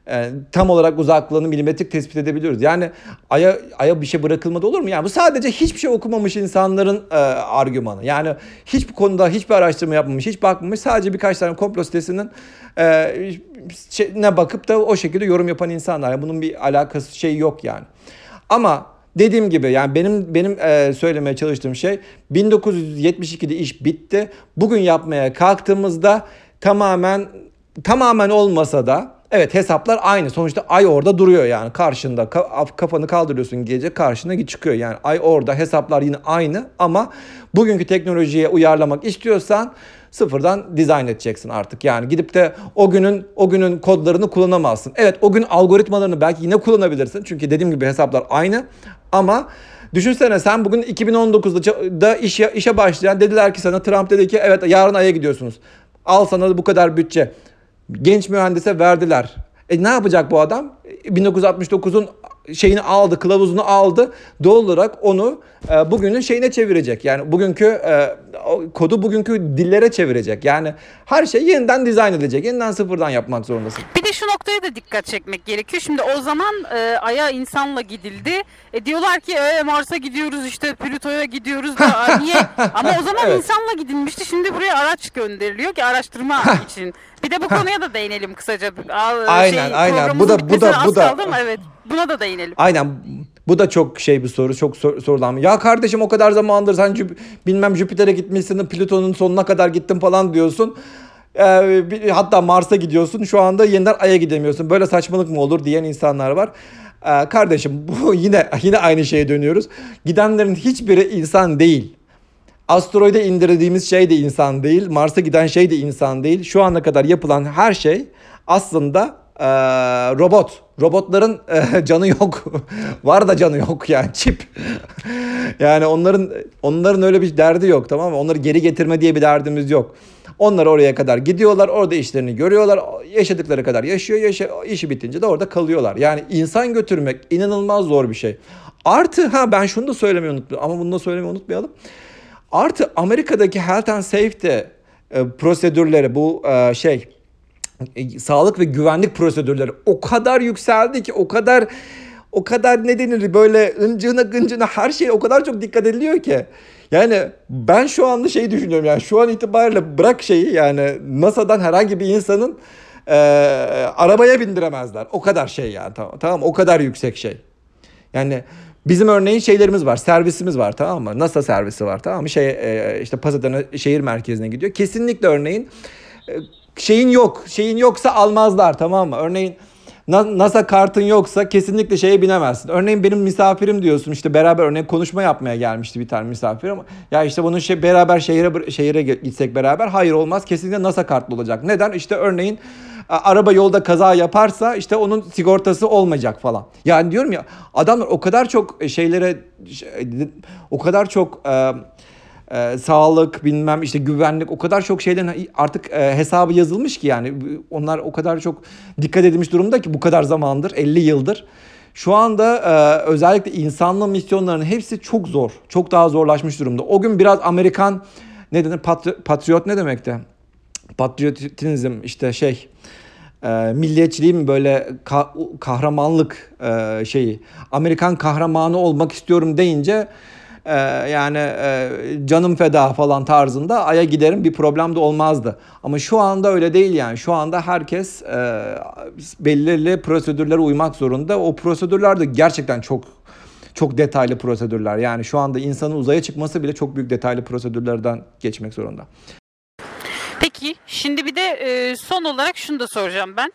e, tam olarak uzaklığını milimetrik tespit edebiliyoruz. Yani aya aya bir şey bırakılmadı olur mu? Yani bu sadece hiçbir şey okumamış insanların e, argümanı. Yani hiçbir konuda hiçbir araştırma yapmamış, hiç bakmamış. Sadece birkaç tane komplo sitesinin e, şey- ne bakıp da o şekilde yorum yapan insanlar. Yani bunun bir alakası şey yok yani. Ama Dediğim gibi yani benim benim e, söylemeye çalıştığım şey 1972'de iş bitti. Bugün yapmaya kalktığımızda tamamen tamamen olmasa da evet hesaplar aynı. Sonuçta ay orada duruyor yani karşında Ka- kafanı kaldırıyorsun gece karşına çıkıyor. Yani ay orada hesaplar yine aynı ama bugünkü teknolojiye uyarlamak istiyorsan sıfırdan dizayn edeceksin artık. Yani gidip de o günün o günün kodlarını kullanamazsın. Evet o gün algoritmalarını belki yine kullanabilirsin. Çünkü dediğim gibi hesaplar aynı ama Düşünsene sen bugün 2019'da da işe, işe başlayan dediler ki sana Trump dedi ki evet yarın aya gidiyorsunuz. Al sana bu kadar bütçe. Genç mühendise verdiler. E ne yapacak bu adam? 1969'un şeyini aldı, kılavuzunu aldı. Doğal olarak onu e, bugünün şeyine çevirecek. Yani bugünkü e, kodu bugünkü dillere çevirecek. Yani her şey yeniden dizayn edecek. Yeniden sıfırdan yapmak zorundasın. Bir de şu noktaya da dikkat çekmek gerekiyor. Şimdi o zaman e, Ay'a insanla gidildi. E, diyorlar ki e, Mars'a gidiyoruz işte Plüto'ya gidiyoruz da niye? Ama o zaman Evet. insanla gidilmişti. Şimdi buraya araç gönderiliyor ki araştırma için. Bir de bu konuya da değinelim kısaca. Aa, Aynen, aynen. Bu da- bu da- bu da- evet. Buna da değinelim. Aynen bu da çok şey bir soru çok sor, sorulan. Ya kardeşim o kadar zamandır sen Jüp- bilmem Jüpiter'e gitmişsin Plüton'un sonuna kadar gittin falan diyorsun. Ee, bir- hatta Mars'a gidiyorsun şu anda yeniden Ay'a gidemiyorsun. Böyle saçmalık mı olur diyen insanlar var. Ee, kardeşim bu yine yine aynı şeye dönüyoruz. Gidenlerin hiçbiri insan değil. Asteroide indirdiğimiz şey de insan değil. Mars'a giden şey de insan değil. Şu ana kadar yapılan her şey aslında eee, robot. Robotların eee, canı yok. Var da canı yok yani çip. yani onların onların öyle bir derdi yok tamam mı? Onları geri getirme diye bir derdimiz yok. Onlar oraya kadar gidiyorlar, orada işlerini görüyorlar, yaşadıkları kadar yaşıyor, yaşa, işi bitince de orada kalıyorlar. Yani insan götürmek inanılmaz zor bir şey. Artı ha ben şunu da söylemeyi unuttum ama bunu da söylemeyi unutmayalım. Artı Amerika'daki health and safety e, prosedürleri bu e, şey e, sağlık ve güvenlik prosedürleri o kadar yükseldi ki o kadar o kadar ne denir böyle ıncığına gıncığına her şeye o kadar çok dikkat ediliyor ki. Yani ben şu anda şey düşünüyorum yani şu an itibariyle bırak şeyi yani NASA'dan herhangi bir insanın e, arabaya bindiremezler. O kadar şey yani tamam, tamam o kadar yüksek şey. Yani bizim örneğin şeylerimiz var, servisimiz var tamam mı? NASA servisi var tamam mı? Şey e, işte Pasadena şehir merkezine gidiyor. Kesinlikle örneğin e, şeyin yok, şeyin yoksa almazlar tamam mı? Örneğin Na- NASA kartın yoksa kesinlikle şeye binemezsin. Örneğin benim misafirim diyorsun işte beraber örneğin konuşma yapmaya gelmişti bir tane misafir ama ya işte bunun şey beraber şehire şehire gitsek beraber hayır olmaz kesinlikle NASA kartlı olacak. Neden? İşte örneğin araba yolda kaza yaparsa işte onun sigortası olmayacak falan. Yani diyorum ya adamlar o kadar çok şeylere şey- o kadar çok e, sağlık bilmem işte güvenlik o kadar çok şeylerin artık e, hesabı yazılmış ki yani onlar o kadar çok dikkat edilmiş durumda ki bu kadar zamandır 50 yıldır. Şu anda e, özellikle insanlı misyonlarının hepsi çok zor. Çok daha zorlaşmış durumda. O gün biraz Amerikan ne denir patri- patriot ne demekti? Patriotizm işte şey e, milliyetçiliği mi böyle ka- kahramanlık e, şeyi Amerikan kahramanı olmak istiyorum deyince e, yani e, canım feda falan tarzında aya giderim bir problem de olmazdı. Ama şu anda öyle değil yani şu anda herkes e, belirli prosedürlere uymak zorunda. O prosedürler de gerçekten çok çok detaylı prosedürler. Yani şu anda insanın uzaya çıkması bile çok büyük detaylı prosedürlerden geçmek zorunda. Peki şimdi bir de e, son olarak şunu da soracağım ben.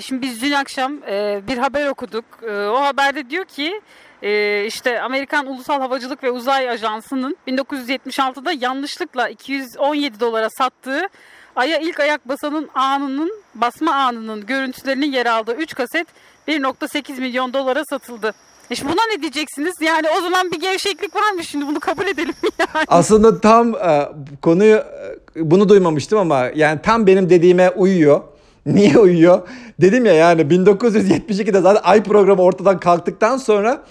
Şimdi biz dün akşam bir haber okuduk. O haberde diyor ki e, işte Amerikan Ulusal Havacılık ve Uzay Ajansı'nın 1976'da yanlışlıkla 217 dolara sattığı Ay'a ilk ayak basanın anının basma anının görüntülerinin yer aldığı 3 kaset 1.8 milyon dolara satıldı. E şimdi buna ne diyeceksiniz? Yani o zaman bir gevşeklik var mı şimdi bunu kabul edelim yani. Aslında tam e, konuyu e, bunu duymamıştım ama yani tam benim dediğime uyuyor. Niye uyuyor? Dedim ya yani 1972'de zaten ay programı ortadan kalktıktan sonra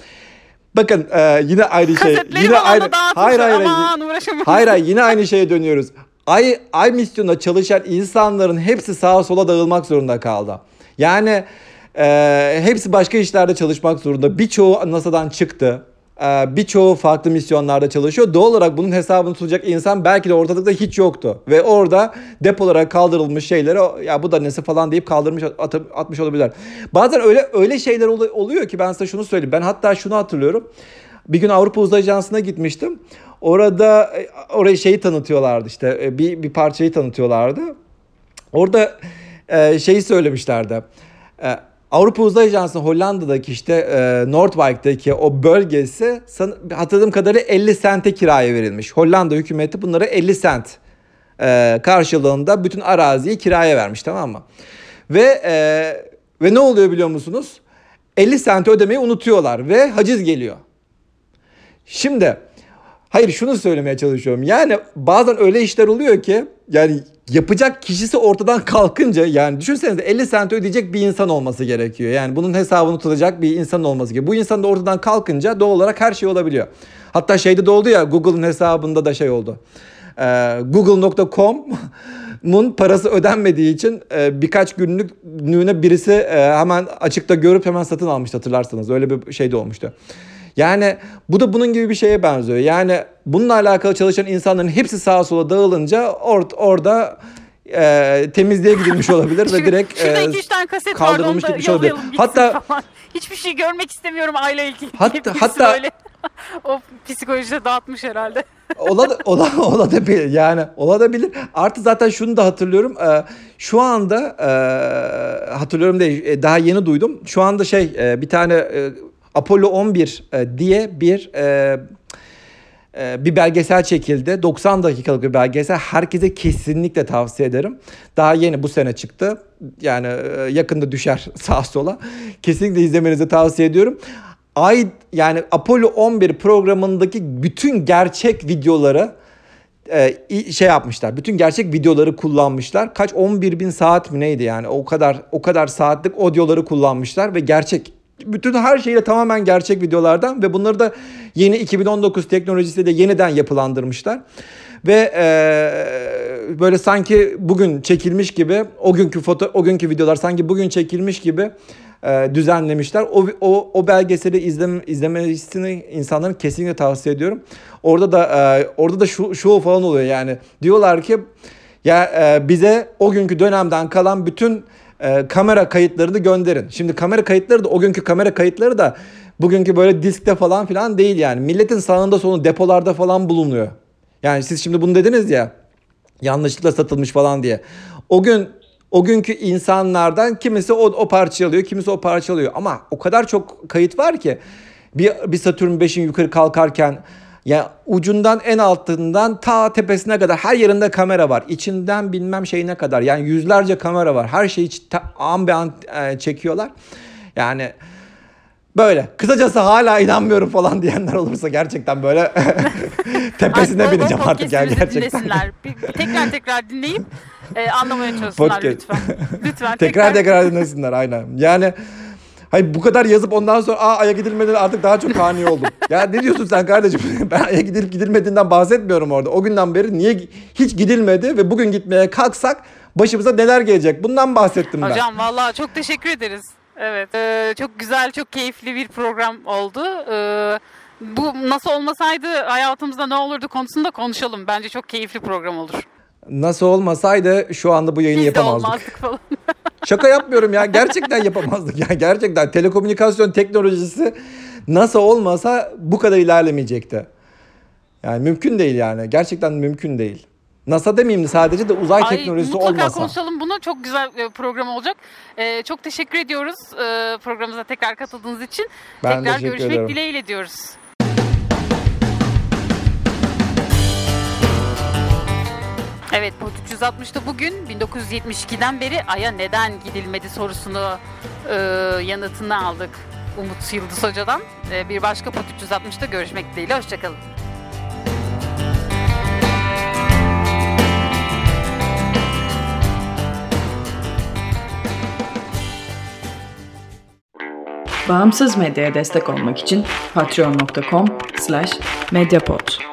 bakın e, yine aynı şey. Kasetleri Yine aynı hayır hayır. Aman uğraşamam. Hayır hayır yine aynı şeye dönüyoruz. Ay ay misyonunda çalışan insanların hepsi sağa sola dağılmak zorunda kaldı. Yani e, hepsi başka işlerde çalışmak zorunda. Birçoğu NASA'dan çıktı. Ee, birçoğu farklı misyonlarda çalışıyor. Doğal olarak bunun hesabını tutacak insan belki de ortalıkta hiç yoktu. Ve orada depolara kaldırılmış şeyleri ya bu da nesi falan deyip kaldırmış atıp, atmış olabilirler. Bazen öyle öyle şeyler oluyor ki ben size şunu söyleyeyim. Ben hatta şunu hatırlıyorum. Bir gün Avrupa Uzay Ajansı'na gitmiştim. Orada e, orayı şeyi tanıtıyorlardı işte e, bir, bir parçayı tanıtıyorlardı. Orada e, şeyi söylemişlerdi. Avrupa Uzay Ajansı Hollanda'daki işte e, Noordwijk'teki o bölgesi san, hatırladığım kadarıyla 50 sente kiraya verilmiş. Hollanda hükümeti bunlara 50 sent e, karşılığında bütün araziyi kiraya vermiş tamam mı? Ve e, ve ne oluyor biliyor musunuz? 50 sente ödemeyi unutuyorlar ve haciz geliyor. Şimdi hayır şunu söylemeye çalışıyorum. Yani bazen öyle işler oluyor ki yani yapacak kişisi ortadan kalkınca yani düşünsenize 50 sent ödeyecek bir insan olması gerekiyor. Yani bunun hesabını tutacak bir insan olması gerekiyor. Bu insan da ortadan kalkınca doğal olarak her şey olabiliyor. Hatta şeyde de oldu ya Google'ın hesabında da şey oldu. Ee, Google.com'un parası ödenmediği için e, birkaç günlüğüne birisi e, hemen açıkta görüp hemen satın almıştı hatırlarsanız. Öyle bir şey de olmuştu. Yani bu da bunun gibi bir şeye benziyor. Yani bununla alakalı çalışan insanların hepsi sağa sola dağılınca or orada e, temizliğe gidilmiş olabilir ve direkt Şurada 2-3 tane kaset kaldırılmış gitmiş olabilir. Hatta falan. hiçbir şey görmek istemiyorum aile ilgili. Hatta hatta böyle. o psikolojide dağıtmış herhalde. ola da, ola, ola da bilir yani ola da bilir. Artı zaten şunu da hatırlıyorum. E, şu anda e, hatırlıyorum değil e, daha yeni duydum. Şu anda şey e, bir tane e, Apollo 11 e, diye bir e, e, bir belgesel çekildi. 90 dakikalık bir belgesel. Herkese kesinlikle tavsiye ederim. Daha yeni bu sene çıktı. Yani yakında düşer sağa sola. Kesinlikle izlemenizi tavsiye ediyorum. Ay yani Apollo 11 programındaki bütün gerçek videoları şey yapmışlar. Bütün gerçek videoları kullanmışlar. Kaç 11 bin saat mi neydi yani? O kadar o kadar saatlik audioları kullanmışlar ve gerçek bütün her şeyle tamamen gerçek videolardan ve bunları da yeni 2019 teknolojisiyle de yeniden yapılandırmışlar. Ve e, böyle sanki bugün çekilmiş gibi o günkü foto o günkü videolar sanki bugün çekilmiş gibi e, düzenlemişler. O, o, o belgeseli izleme, izlemesini insanların kesinlikle tavsiye ediyorum. Orada da e, orada da şu, şu falan oluyor yani. Diyorlar ki ya e, bize o günkü dönemden kalan bütün e, kamera kayıtlarını gönderin. Şimdi kamera kayıtları da o günkü kamera kayıtları da bugünkü böyle diskte falan filan değil yani. Milletin sağında sonu depolarda falan bulunuyor. Yani siz şimdi bunu dediniz ya yanlışlıkla satılmış falan diye. O gün o günkü insanlardan kimisi o, o parça alıyor, kimisi o parça alıyor. Ama o kadar çok kayıt var ki bir, bir Satürn 5'in yukarı kalkarken ya ucundan en altından ta tepesine kadar her yerinde kamera var. İçinden bilmem şeyine kadar. Yani yüzlerce kamera var. Her şeyi an be an e, çekiyorlar. Yani böyle. Kısacası hala inanmıyorum falan diyenler olursa gerçekten böyle tepesine Ay, bineceğim artık yani gerçekten. Bir, tekrar tekrar dinleyip e, anlamaya çalışsınlar Podcast. lütfen. Lütfen. tekrar tekrar dinlesinler aynen. Yani Hayır bu kadar yazıp ondan sonra aa aya gidilmeden artık daha çok kani oldum. ya ne diyorsun sen kardeşim? ben aya gidilip gidilmediğinden bahsetmiyorum orada. O günden beri niye hiç gidilmedi ve bugün gitmeye kalksak başımıza neler gelecek? Bundan bahsettim ben. Hocam vallahi çok teşekkür ederiz. Evet. Ee, çok güzel, çok keyifli bir program oldu. Ee, bu nasıl olmasaydı hayatımızda ne olurdu konusunda konuşalım. Bence çok keyifli program olur. Nasıl olmasaydı şu anda bu yayını Biz yapamazdık. De olmazdık falan. Şaka yapmıyorum ya. Gerçekten yapamazdık ya. Gerçekten telekomünikasyon teknolojisi nasıl olmasa bu kadar ilerlemeyecekti. Yani mümkün değil yani. Gerçekten mümkün değil. NASA demeyeyim de sadece de uzay Ay, teknolojisi mutlaka olmasa. Mutlaka konuşalım bunu. Çok güzel bir program olacak. Ee, çok teşekkür ediyoruz e, programımıza tekrar katıldığınız için. Ben tekrar görüşmek ederim. dileğiyle diyoruz. Evet Pod 360'da bugün 1972'den beri Ay'a neden gidilmedi sorusunu e, yanıtını aldık Umut Yıldız Hoca'dan. E, bir başka Pod 360'da görüşmek dileğiyle. Hoşçakalın. Bağımsız medyaya destek olmak için patreon.com slash medyapod.